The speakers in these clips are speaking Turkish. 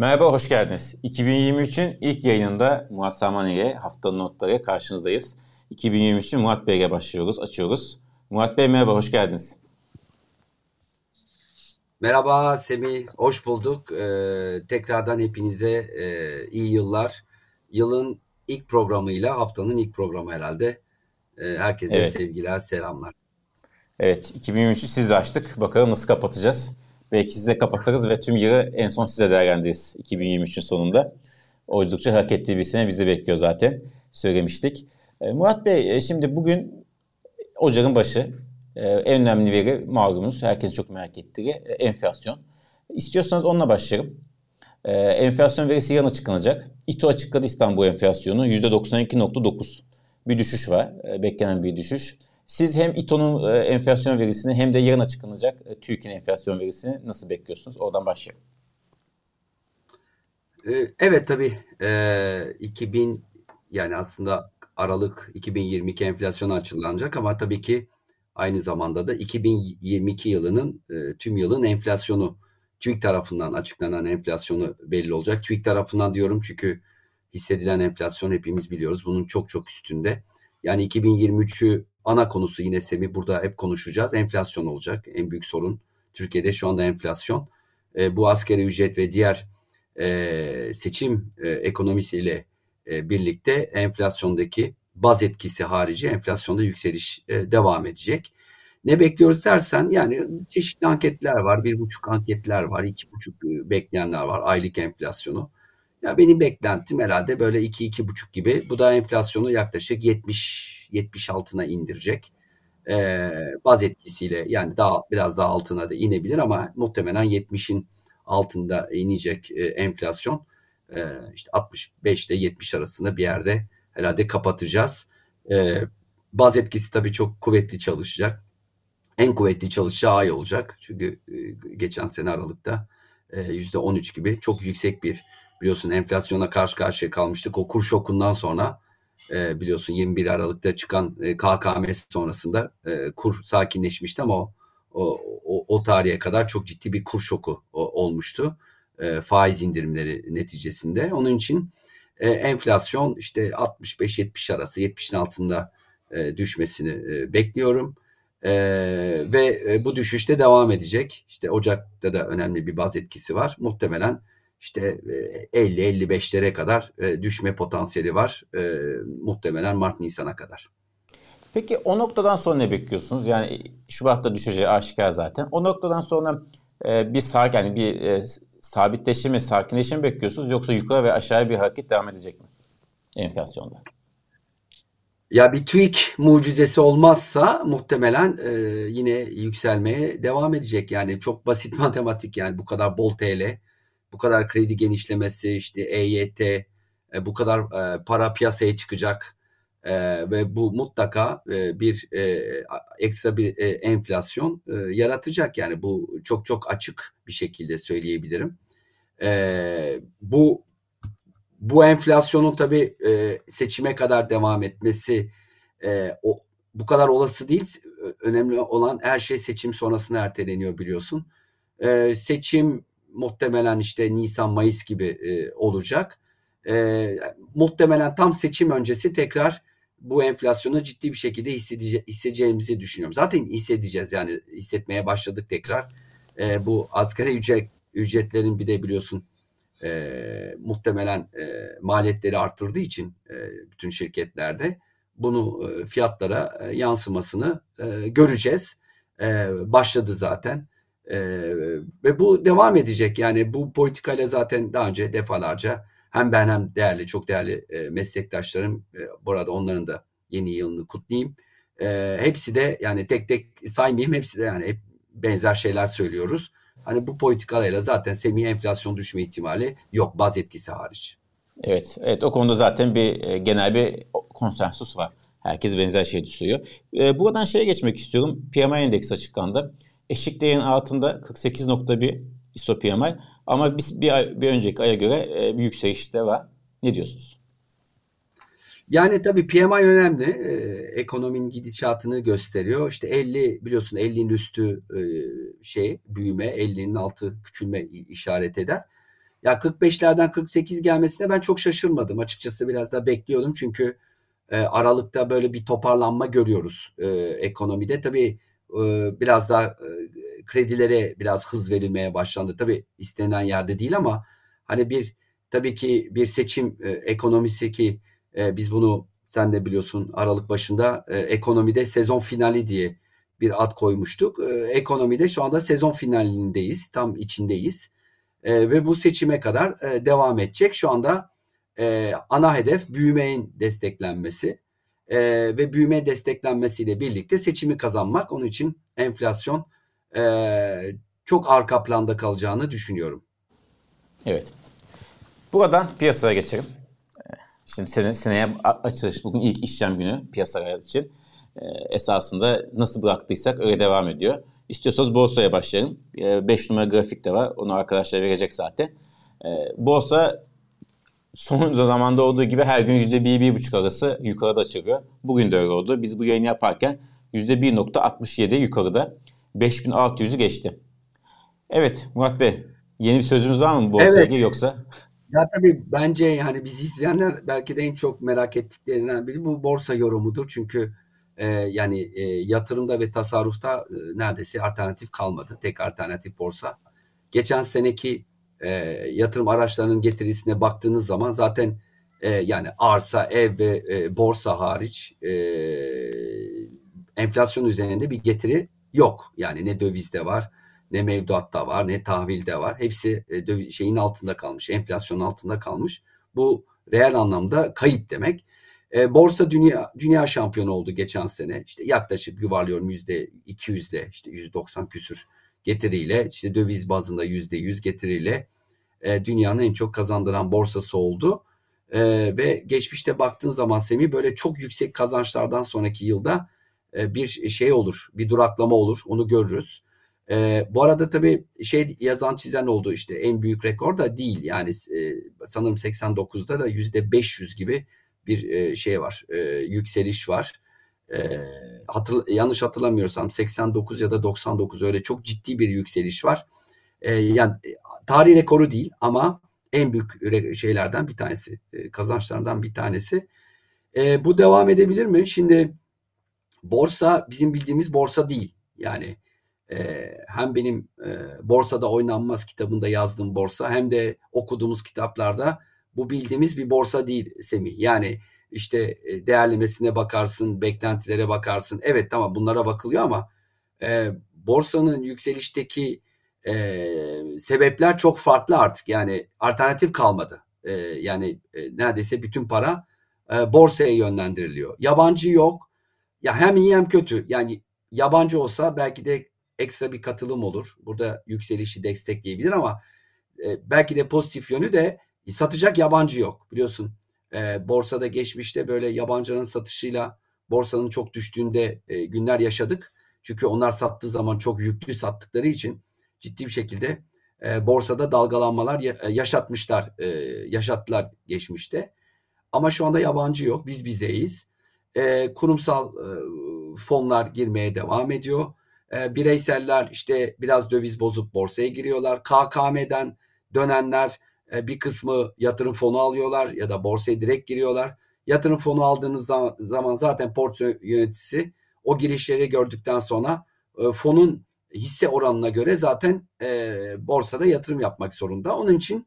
Merhaba, hoş geldiniz. 2023'ün ilk yayınında Murat Saman ile haftanın notları karşınızdayız. 2023'ün Murat Bey ile başlıyoruz, açıyoruz. Murat Bey merhaba, hoş geldiniz. Merhaba Semih, hoş bulduk. Ee, tekrardan hepinize e, iyi yıllar. Yılın ilk programıyla, haftanın ilk programı herhalde. Ee, herkese evet. sevgiler, selamlar. Evet, 2023'ü siz açtık. Bakalım nasıl kapatacağız. Belki size kapatırız ve tüm yılı en son size değerlendiririz 2023'ün sonunda. Oldukça hareketli bir sene bizi bekliyor zaten. Söylemiştik. E, Murat Bey, e, şimdi bugün Ocak'ın başı. E, en önemli veri malumunuz. Herkes çok merak ettiği enflasyon. İstiyorsanız onunla başlayalım. Enflasyon verisi yarın açıklanacak. İTO açıkladı İstanbul enflasyonu %92.9. Bir düşüş var. Beklenen bir düşüş. Siz hem İTO'nun e, enflasyon verisini hem de yarın açıklanacak e, TÜİK'in enflasyon verisini nasıl bekliyorsunuz? Oradan başlayalım. E, evet tabii e, 2000 yani aslında Aralık 2022 enflasyonu açıklanacak ama tabii ki aynı zamanda da 2022 yılının e, tüm yılın enflasyonu TÜİK tarafından açıklanan enflasyonu belli olacak. TÜİK tarafından diyorum çünkü hissedilen enflasyon hepimiz biliyoruz. Bunun çok çok üstünde. Yani 2023'ü ana konusu yine Semi burada hep konuşacağız. Enflasyon olacak. En büyük sorun Türkiye'de şu anda enflasyon. E, bu askeri ücret ve diğer e, seçim e, ekonomisiyle e, birlikte enflasyondaki baz etkisi harici enflasyonda yükseliş e, devam edecek. Ne bekliyoruz dersen yani çeşitli anketler var. Bir buçuk anketler var. iki buçuk e, bekleyenler var. Aylık enflasyonu. Ya benim beklentim herhalde böyle 2 buçuk gibi. Bu da enflasyonu yaklaşık 70 70 altına indirecek. Ee, baz etkisiyle yani daha biraz daha altına da inebilir ama muhtemelen 70'in altında inecek e, enflasyon. E, işte 65 ile 70 arasında bir yerde herhalde kapatacağız. E, baz etkisi tabii çok kuvvetli çalışacak. En kuvvetli çalışacağı ay olacak. Çünkü e, geçen sene Aralık'ta e, %13 gibi çok yüksek bir biliyorsun enflasyona karşı karşıya kalmıştık. O kur şokundan sonra e, biliyorsun 21 Aralık'ta çıkan e, KKM sonrasında e, kur sakinleşmişti ama o, o, o, o tarihe kadar çok ciddi bir kur şoku o, olmuştu. E, faiz indirimleri neticesinde. Onun için e, enflasyon işte 65-70 arası 70'in altında e, düşmesini e, bekliyorum. E, ve e, bu düşüşte devam edecek. İşte Ocak'ta da önemli bir baz etkisi var. Muhtemelen işte 50-55'lere e, kadar e, düşme potansiyeli var. E, muhtemelen Mart-Nisan'a kadar. Peki o noktadan sonra ne bekliyorsunuz? Yani Şubat'ta düşeceği aşikar zaten. O noktadan sonra bir sakin yani bir sabitleşme, sakinleşme bekliyorsunuz yoksa yukarı ve aşağıya bir hareket devam edecek mi enflasyonda? Ya bir TÜİK mucizesi olmazsa muhtemelen e, yine yükselmeye devam edecek. Yani çok basit matematik yani bu kadar bol TL bu kadar kredi genişlemesi, işte EYT, e, bu kadar e, para piyasaya çıkacak e, ve bu mutlaka e, bir e, ekstra bir e, enflasyon e, yaratacak. Yani bu çok çok açık bir şekilde söyleyebilirim. E, bu bu enflasyonun tabii e, seçime kadar devam etmesi e, o, bu kadar olası değil. Önemli olan her şey seçim sonrasına erteleniyor biliyorsun. E, seçim muhtemelen işte Nisan Mayıs gibi e, olacak. E, muhtemelen tam seçim öncesi tekrar bu enflasyonu ciddi bir şekilde hissedece- hissedeceğimizi düşünüyorum. Zaten hissedeceğiz yani hissetmeye başladık tekrar. E, bu asgari ücret ücretlerin bir de biliyorsun e, muhtemelen e, maliyetleri arttırdığı için e, bütün şirketlerde bunu e, fiyatlara e, yansımasını e, göreceğiz. E, başladı zaten. Ee, ve bu devam edecek. Yani bu politikayla zaten daha önce defalarca hem ben hem değerli, çok değerli e, meslektaşlarım, e, burada onların da yeni yılını kutlayayım. E, hepsi de yani tek tek saymayayım, hepsi de yani hep benzer şeyler söylüyoruz. Hani bu politikalarla zaten semi enflasyon düşme ihtimali yok baz etkisi hariç. Evet, evet o konuda zaten bir e, genel bir konsensus var. Herkes benzer şey düşünüyor. E, buradan şeye geçmek istiyorum. PMI endeksi açıklandı. Eşik değerin altında 48.1 ISO PMI ama biz bir, ay, bir önceki aya göre e, bir yükselişte var. Ne diyorsunuz? Yani tabii PMI önemli. Ee, ekonominin gidişatını gösteriyor. İşte 50 biliyorsun 50'nin üstü e, şey büyüme, 50'nin altı küçülme işaret eder. Ya 45'lerden 48 gelmesine ben çok şaşırmadım. Açıkçası biraz da bekliyordum çünkü e, Aralık'ta böyle bir toparlanma görüyoruz e, ekonomide. Tabii e, biraz daha e, kredilere biraz hız verilmeye başlandı. Tabii istenen yerde değil ama hani bir tabii ki bir seçim e, ekonomisi ki e, biz bunu sen de biliyorsun Aralık başında ekonomide sezon finali diye bir ad koymuştuk. Ekonomide şu anda sezon finalindeyiz, tam içindeyiz. Ve bu seçime kadar devam edecek. Şu anda ana hedef büyümenin desteklenmesi e, ve büyüme desteklenmesiyle birlikte seçimi kazanmak. Onun için enflasyon e, çok arka planda kalacağını düşünüyorum. Evet. Buradan piyasaya geçelim. Şimdi sene, seneye açılış bugün ilk işlem günü piyasalar için. E, esasında nasıl bıraktıysak öyle devam ediyor. İstiyorsanız borsaya başlayalım. 5 e, numara grafik de var. Onu arkadaşlar verecek zaten. E, borsa son zamanda olduğu gibi her gün %1-1,5 arası yukarıda çıkıyor. Bugün de öyle oldu. Biz bu yayını yaparken %1.67 yukarıda 5600'ü geçti. Evet Murat Bey yeni bir sözümüz var mı bu evet. yoksa? Ya tabii bence hani bizi izleyenler belki de en çok merak ettiklerinden biri bu borsa yorumudur. Çünkü e, yani e, yatırımda ve tasarrufta e, neredeyse alternatif kalmadı. Tek alternatif borsa. Geçen seneki e, yatırım araçlarının getirisine baktığınız zaman zaten e, yani arsa, ev ve e, borsa hariç e, enflasyon üzerinde bir getiri yok. Yani ne dövizde var ne mevduatta var ne tahvilde var. Hepsi e, şeyin altında kalmış. Enflasyonun altında kalmış. Bu reel anlamda kayıp demek. E, borsa dünya dünya şampiyonu oldu geçen sene. İşte yaklaşık yuvarlıyorum yüzde 200'de işte 190 küsür getiriyle işte döviz bazında yüzde 100 getiriyle e, dünyanın en çok kazandıran borsası oldu. E, ve geçmişte baktığın zaman Semih böyle çok yüksek kazançlardan sonraki yılda e, bir şey olur, bir duraklama olur. Onu görürüz. E, bu arada tabii şey yazan çizen oldu işte en büyük rekor da değil. Yani e, sanırım 89'da da yüzde 500 gibi bir e, şey var, e, yükseliş var. E, hatır, yanlış hatırlamıyorsam 89 ya da 99 öyle çok ciddi bir yükseliş var. E, yani tarih rekoru değil ama en büyük şeylerden bir tanesi, e, kazançlarından bir tanesi. E, bu devam edebilir mi? Şimdi borsa bizim bildiğimiz borsa değil. Yani e, hem benim e, borsada oynanmaz kitabında yazdığım borsa hem de okuduğumuz kitaplarda bu bildiğimiz bir borsa değil Semih. Yani işte e, değerlemesine bakarsın, beklentilere bakarsın. Evet tamam bunlara bakılıyor ama e, borsanın yükselişteki e, sebepler çok farklı artık. Yani alternatif kalmadı. E, yani e, neredeyse bütün para e, borsaya yönlendiriliyor. Yabancı yok. Ya hem iyi hem kötü. Yani yabancı olsa belki de ekstra bir katılım olur. Burada yükselişi destekleyebilir ama e, belki de pozitif yönü de satacak yabancı yok. Biliyorsun e, borsada geçmişte böyle yabancının satışıyla borsanın çok düştüğünde e, günler yaşadık. Çünkü onlar sattığı zaman çok yüklü sattıkları için ciddi bir şekilde e, borsada dalgalanmalar ya, yaşatmışlar, e, yaşattılar geçmişte. Ama şu anda yabancı yok, biz bizeyiz. E, kurumsal e, fonlar girmeye devam ediyor. E, bireyseller işte biraz döviz bozup borsaya giriyorlar. KKM'den dönenler bir kısmı yatırım fonu alıyorlar ya da borsaya direkt giriyorlar. Yatırım fonu aldığınız zaman, zaten portföy yöneticisi o girişleri gördükten sonra e, fonun hisse oranına göre zaten e, borsada yatırım yapmak zorunda. Onun için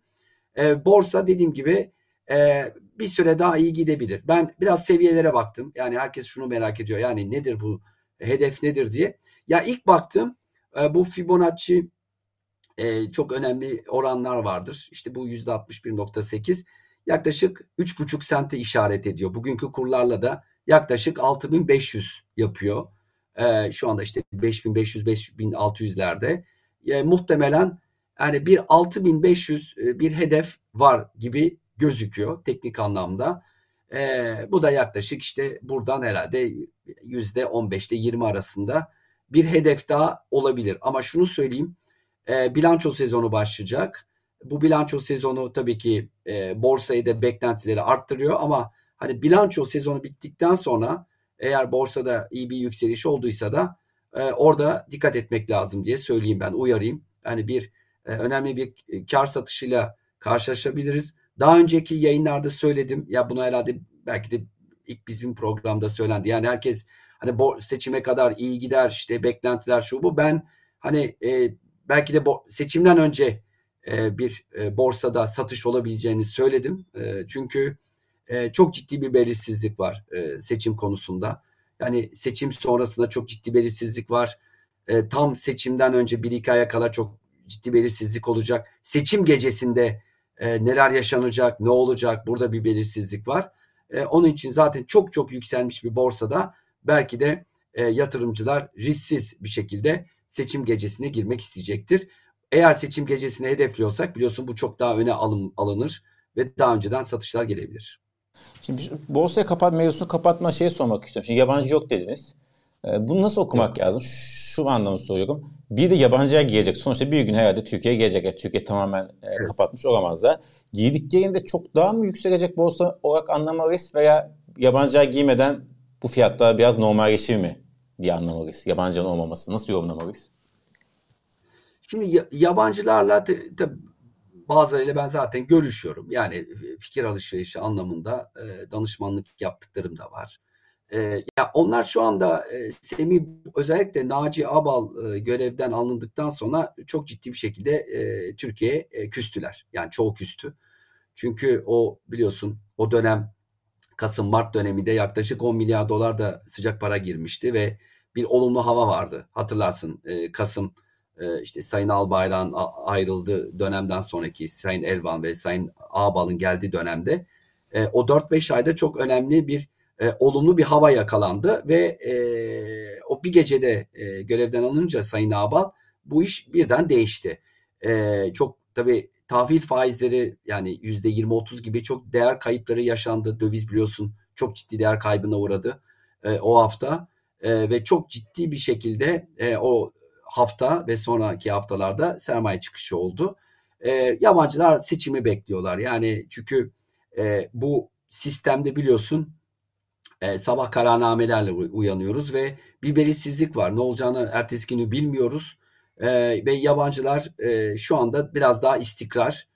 e, borsa dediğim gibi e, bir süre daha iyi gidebilir. Ben biraz seviyelere baktım. Yani herkes şunu merak ediyor. Yani nedir bu hedef nedir diye. Ya ilk baktım e, bu Fibonacci e, çok önemli oranlar vardır. İşte bu yüzde 61.8 yaklaşık 3,5 sente işaret ediyor. Bugünkü kurlarla da yaklaşık 6500 yapıyor. E, şu anda işte 5500-5600'lerde. E, muhtemelen yani bir 6500 e, bir hedef var gibi gözüküyor teknik anlamda. E, bu da yaklaşık işte buradan herhalde yüzde 15'te 20 arasında bir hedef daha olabilir. Ama şunu söyleyeyim e, bilanço sezonu başlayacak. Bu bilanço sezonu tabii ki e, borsayı da beklentileri arttırıyor ama hani bilanço sezonu bittikten sonra eğer borsada iyi bir yükseliş olduysa da e, orada dikkat etmek lazım diye söyleyeyim ben uyarayım. Yani bir e, önemli bir kar satışıyla karşılaşabiliriz. Daha önceki yayınlarda söyledim. Ya bunu herhalde belki de ilk bizim programda söylendi. Yani herkes hani seçime kadar iyi gider işte beklentiler şu bu. Ben hani e, belki de seçimden önce e, bir e, borsada satış olabileceğini söyledim. E, çünkü e, çok ciddi bir belirsizlik var e, seçim konusunda. Yani seçim sonrasında çok ciddi belirsizlik var. E, tam seçimden önce bir iki aya kala çok ciddi belirsizlik olacak. Seçim gecesinde e, neler yaşanacak, ne olacak burada bir belirsizlik var. E, onun için zaten çok çok yükselmiş bir borsada belki de e, yatırımcılar risksiz bir şekilde seçim gecesine girmek isteyecektir. Eğer seçim gecesine hedefliyorsak biliyorsun bu çok daha öne alın, alınır ve daha önceden satışlar gelebilir. Şimdi borsaya kapat mevzusunu kapatma şeyi sormak istiyorum. Şimdi yabancı yok dediniz. Ee, bunu nasıl okumak yok. lazım? Şu anlamda soruyorum. Bir de yabancıya girecek. Sonuçta bir gün herhalde Türkiye'ye gelecek. Yani Türkiye tamamen e, evet. kapatmış olamazlar. Giydiklerinde çok daha mı yükselecek borsa olarak anlamalıyız veya yabancıya giymeden bu fiyatlar biraz normalleşir mi diye anlamalıyız. Yabancının olmaması. Nasıl yorumlamalıyız? Şimdi yabancılarla tabii bazılarıyla ben zaten görüşüyorum. Yani fikir alışverişi anlamında e, danışmanlık yaptıklarım da var. E, ya onlar şu anda e, Semih özellikle Naci Abal e, görevden alındıktan sonra çok ciddi bir şekilde e, Türkiye'ye e, küstüler. Yani çoğu küstü. Çünkü o biliyorsun o dönem Kasım Mart döneminde yaklaşık 10 milyar dolar da sıcak para girmişti ve bir olumlu hava vardı. Hatırlarsın e, Kasım e, işte Sayın Albayrak'ın ayrıldığı dönemden sonraki Sayın Elvan ve Sayın Ağbal'ın geldiği dönemde e, o 4-5 ayda çok önemli bir e, olumlu bir hava yakalandı ve e, o bir gecede e, görevden alınınca Sayın Ağbal bu iş birden değişti. E, çok tabii tahvil faizleri yani yüzde 20-30 gibi çok değer kayıpları yaşandı. Döviz biliyorsun çok ciddi değer kaybına uğradı e, o hafta e, ve çok ciddi bir şekilde e, o hafta ve sonraki haftalarda sermaye çıkışı oldu. E, yabancılar seçimi bekliyorlar. Yani çünkü e, bu sistemde biliyorsun e, sabah kararnamelerle uyanıyoruz ve bir belirsizlik var. Ne olacağını ertesi günü bilmiyoruz. E, ve yabancılar e, şu anda biraz daha istikrar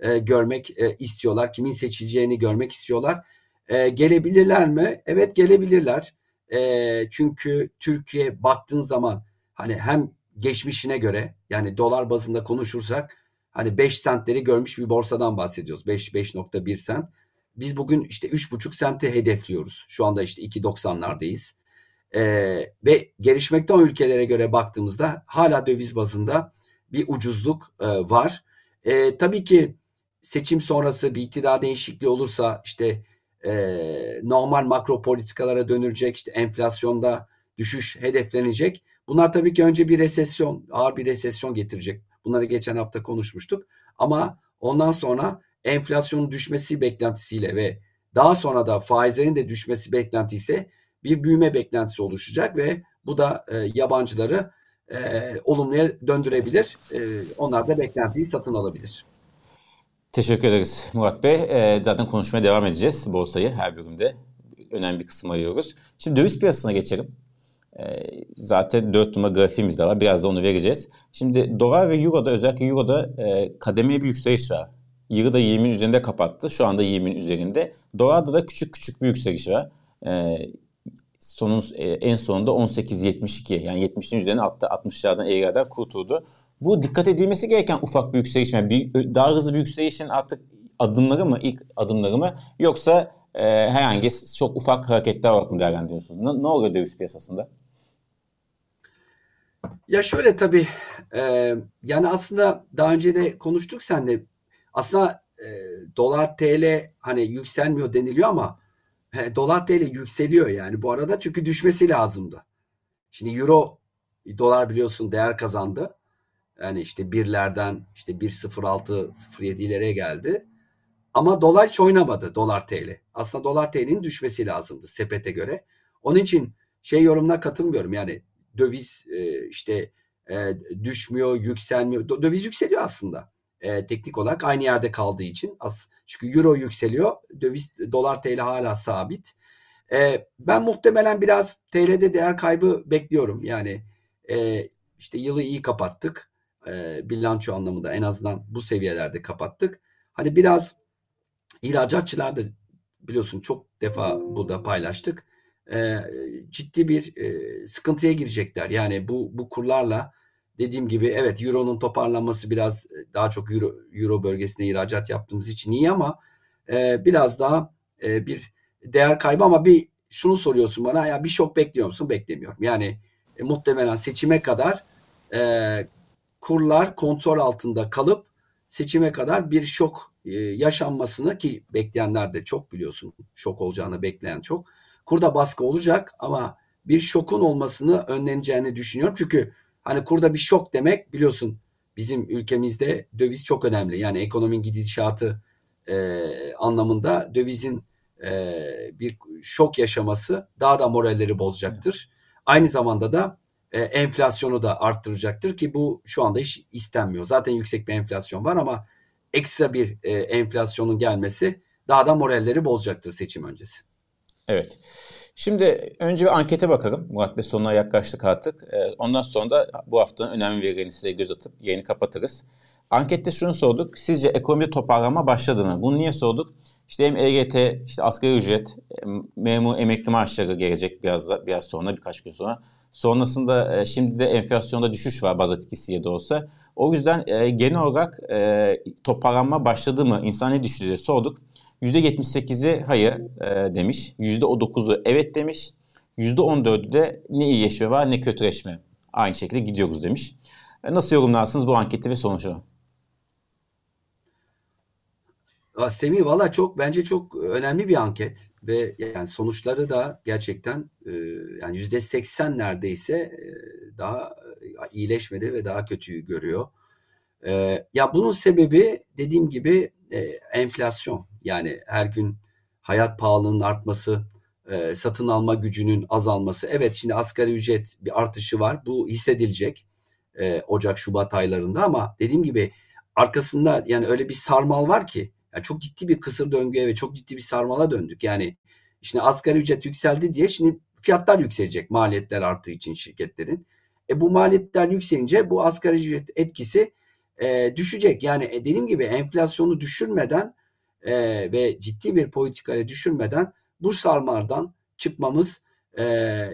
e, görmek e, istiyorlar. Kimin seçileceğini görmek istiyorlar. E, gelebilirler mi? Evet gelebilirler. E, çünkü Türkiye baktığın zaman hani hem geçmişine göre yani dolar bazında konuşursak hani 5 sentleri görmüş bir borsadan bahsediyoruz. 5 5.1 sent. Biz bugün işte 3,5 sente hedefliyoruz. Şu anda işte 2.90'lardayız. Ee, ve gelişmekte olan ülkelere göre baktığımızda hala döviz bazında bir ucuzluk e, var. E, tabii ki seçim sonrası bir iktidar değişikliği olursa işte e, normal makro politikalara dönülecek, işte enflasyonda düşüş hedeflenecek. Bunlar tabii ki önce bir resesyon, ağır bir resesyon getirecek. Bunları geçen hafta konuşmuştuk. Ama ondan sonra enflasyonun düşmesi beklentisiyle ve daha sonra da faizlerin de düşmesi beklentisi bir büyüme beklentisi oluşacak ve bu da e, yabancıları e, olumluya döndürebilir. E, onlar da beklentiyi satın alabilir. Teşekkür ederiz Murat Bey. E, zaten konuşmaya devam edeceğiz borsayı her bölümde. Önemli bir kısım ayırıyoruz. Şimdi döviz piyasasına geçelim. Ee, zaten 4 numara grafiğimiz de var. Biraz da onu vereceğiz. Şimdi dolar ve euroda özellikle euroda e, kademeli bir yükseliş var. Euro da 20'nin üzerinde kapattı. Şu anda 20'nin üzerinde. Dolarda da küçük küçük bir yükseliş var. E, sonun e, en sonunda 18.72 yani 70'in üzerine attı. 60'lardan 50'lerden kurtuldu. Bu dikkat edilmesi gereken ufak bir yükseliş mi? Yani daha hızlı bir yükselişin artık adımları mı, ilk adımları mı? Yoksa e, herhangi çok ufak hareketler olarak mı değerlendiriyorsunuz? Ne, ne oluyor döviz piyasasında? Ya şöyle tabii e, yani aslında daha önce de konuştuk senle aslında e, dolar TL hani yükselmiyor deniliyor ama dolar TL yükseliyor yani bu arada çünkü düşmesi lazımdı. Şimdi euro dolar biliyorsun değer kazandı. Yani işte birlerden işte 1.06 0.7'lere geldi. Ama dolar hiç oynamadı dolar TL. Aslında dolar TL'nin düşmesi lazımdı sepete göre. Onun için şey yorumuna katılmıyorum. Yani döviz e, işte e, düşmüyor, yükselmiyor. Döviz yükseliyor aslında. E, teknik olarak aynı yerde kaldığı için. As çünkü euro yükseliyor, döviz dolar TL hala sabit. E, ben muhtemelen biraz TL'de değer kaybı bekliyorum. Yani e, işte yılı iyi kapattık. E, bilanço anlamında en azından bu seviyelerde kapattık. Hani biraz ihracatçılar da biliyorsun çok defa bu da paylaştık. E, ciddi bir e, sıkıntıya girecekler. Yani bu bu kurlarla dediğim gibi evet euronun toparlanması biraz e, daha çok euro, euro bölgesine ihracat yaptığımız için iyi ama e, biraz daha e, bir değer kaybı ama bir şunu soruyorsun bana ya bir şok bekliyor musun? Beklemiyorum. Yani e, muhtemelen seçime kadar e, kurlar kontrol altında kalıp seçime kadar bir şok e, yaşanmasını ki bekleyenler de çok biliyorsun şok olacağını bekleyen çok. Kurda baskı olacak ama bir şokun olmasını önleneceğini düşünüyorum. Çünkü hani kurda bir şok demek biliyorsun bizim ülkemizde döviz çok önemli. Yani ekonominin gidişatı e, anlamında dövizin e, bir şok yaşaması daha da moralleri bozacaktır. Aynı zamanda da e, enflasyonu da arttıracaktır ki bu şu anda hiç istenmiyor. Zaten yüksek bir enflasyon var ama ekstra bir e, enflasyonun gelmesi daha da moralleri bozacaktır seçim öncesi. Evet. Şimdi önce bir ankete bakalım. Murat Bey sonuna yaklaştık artık. E, ondan sonra da bu haftanın önemli verilerini size göz atıp yayını kapatırız. Ankette şunu sorduk. Sizce ekonomide toparlanma başladı mı? Bunu niye sorduk? İşte hem EGT, işte asgari ücret, memur emekli maaşları gelecek biraz da, biraz sonra birkaç gün sonra. Sonrasında e, şimdi de enflasyonda düşüş var baz etkisiyle de olsa. O yüzden e, genel olarak e, toparlanma başladı mı? İnsan ne düşünüyor sorduk. %78'i hayır e, demiş. %9'u evet demiş. %14'ü de ne iyileşme var ne kötüleşme. Aynı şekilde gidiyoruz demiş. E, nasıl yorumlarsınız bu anketi ve sonucu? Semih valla çok bence çok önemli bir anket ve yani sonuçları da gerçekten e, yani yüzde seksen neredeyse e, daha iyileşmedi ve daha kötüyü görüyor. E, ya bunun sebebi dediğim gibi enflasyon yani her gün hayat pahalılığının artması, satın alma gücünün azalması. Evet şimdi asgari ücret bir artışı var. Bu hissedilecek Ocak Şubat aylarında ama dediğim gibi arkasında yani öyle bir sarmal var ki yani çok ciddi bir kısır döngüye ve çok ciddi bir sarmala döndük. Yani işte asgari ücret yükseldi diye şimdi fiyatlar yükselecek maliyetler arttığı için şirketlerin. E bu maliyetler yükselince bu asgari ücret etkisi e, düşecek. Yani e, dediğim gibi enflasyonu düşürmeden e, ve ciddi bir politikayla düşürmeden bu sarmalardan çıkmamız e,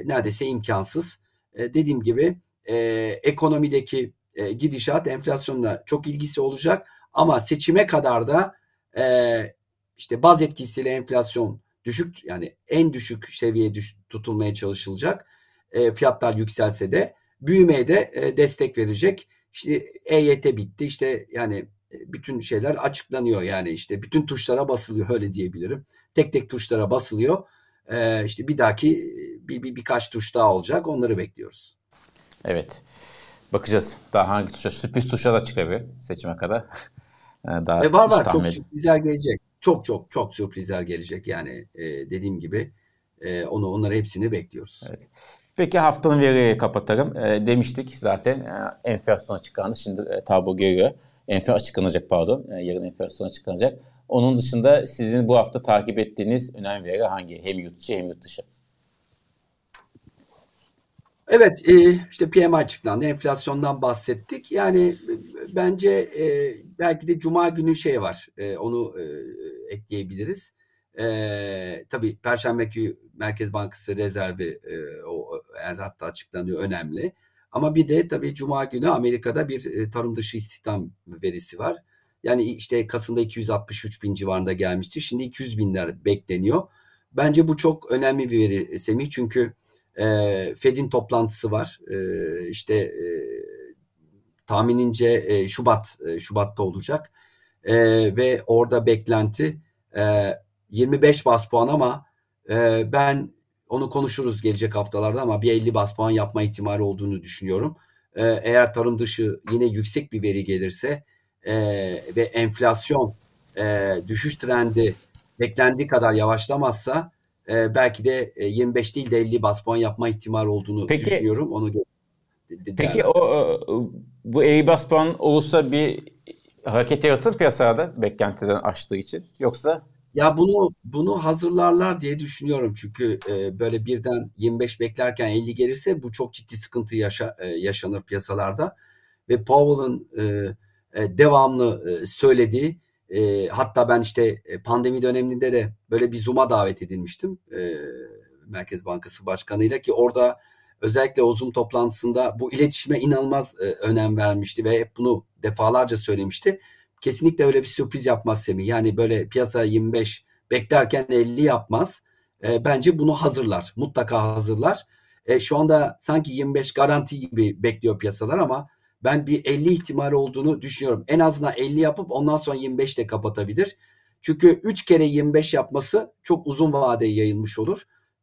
neredeyse imkansız. E, dediğim gibi e, ekonomideki e, gidişat enflasyonla çok ilgisi olacak ama seçime kadar da e, işte baz etkisiyle enflasyon düşük yani en düşük seviyeye düş, tutulmaya çalışılacak. E, fiyatlar yükselse de büyümeye de e, destek verecek. İşte EYT bitti işte yani e, bütün şeyler açıklanıyor yani işte bütün tuşlara basılıyor öyle diyebilirim. Tek tek tuşlara basılıyor. Ee, işte bir dahaki bir, bir birkaç tuş daha olacak. Onları bekliyoruz. Evet. Bakacağız. Daha hangi tuşa? Sürpriz tuşa da çıkabilir seçime kadar. Daha e var var çok sürprizler gelecek. Çok çok çok sürprizler gelecek yani e, dediğim gibi e, onu onları hepsini bekliyoruz. Evet. Peki haftanın veriyi kapatalım. E, demiştik zaten e, enflasyon açıklandı. Şimdi e, tablo geliyor. Enflasyon açıklanacak pardon. E, yarın enflasyon açıklanacak. Onun dışında sizin bu hafta takip ettiğiniz önemli veri hangi? Hem yurt içi hem yurt dışı. Evet, e, işte PMI açıklandı, enflasyondan bahsettik. Yani e, bence e, belki de Cuma günü şey var, onu ekleyebiliriz. E, tabii Perşembe günü Merkez Bankası rezervi e, o her hafta açıklanıyor, önemli. Ama bir de tabii Cuma günü Amerika'da bir e, tarım dışı istihdam verisi var. Yani işte Kasım'da 263 bin civarında gelmişti. Şimdi 200 binler bekleniyor. Bence bu çok önemli bir veri Semih. Çünkü e, Fed'in toplantısı var. E, işte e, tahminince e, Şubat e, Şubat'ta olacak. E, ve orada beklenti e, 25 bas puan ama e, ben onu konuşuruz gelecek haftalarda ama bir 50 bas puan yapma ihtimali olduğunu düşünüyorum. E, eğer tarım dışı yine yüksek bir veri gelirse e, ve enflasyon e, düşüş trendi beklendiği kadar yavaşlamazsa e, belki de 25 değil de 50 bas puan yapma ihtimal olduğunu peki, düşünüyorum. Onu Peki o, o bu 50 bas puan olursa bir hareket yaratır piyasada beklentiden aştığı için yoksa ya bunu bunu hazırlarlar diye düşünüyorum çünkü e, böyle birden 25 beklerken 50 gelirse bu çok ciddi sıkıntı yaşa, e, yaşanır piyasalarda ve Powell'ın e, e, devamlı e, söylediği E, hatta ben işte e, pandemi döneminde de böyle bir Zoom'a davet edilmiştim. E, Merkez Bankası Başkanı'yla ki orada özellikle o Zoom toplantısında bu iletişime inanılmaz e, önem vermişti ve hep bunu defalarca söylemişti. Kesinlikle öyle bir sürpriz yapmaz Semih. Yani böyle piyasa 25 beklerken 50 yapmaz. E, bence bunu hazırlar. Mutlaka hazırlar. E, şu anda sanki 25 garanti gibi bekliyor piyasalar ama ben bir 50 ihtimal olduğunu düşünüyorum. En azından 50 yapıp ondan sonra 25 de kapatabilir. Çünkü 3 kere 25 yapması çok uzun vadeye yayılmış olur.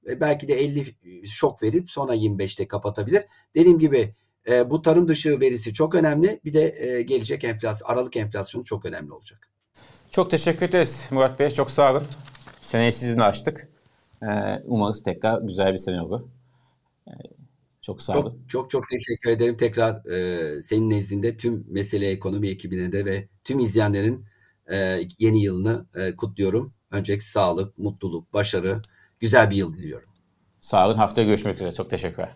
E, belki de 50 şok verip sonra 25'te kapatabilir. Dediğim gibi e, bu tarım dışı verisi çok önemli. Bir de e, gelecek enflasyon, aralık enflasyonu çok önemli olacak. Çok teşekkür ederiz Murat Bey. Çok sağ olun. Seneyi sizinle açtık. E, umarız tekrar güzel bir sene olur. E, çok sağ olun. Çok çok, çok teşekkür ederim. Tekrar e, senin nezdinde tüm mesele ekonomi ekibine de ve tüm izleyenlerin e, yeni yılını e, kutluyorum. Öncelikle sağlık, mutluluk, başarı, güzel bir yıl diliyorum. Sağ olun. Haftaya görüşmek üzere. Çok teşekkürler.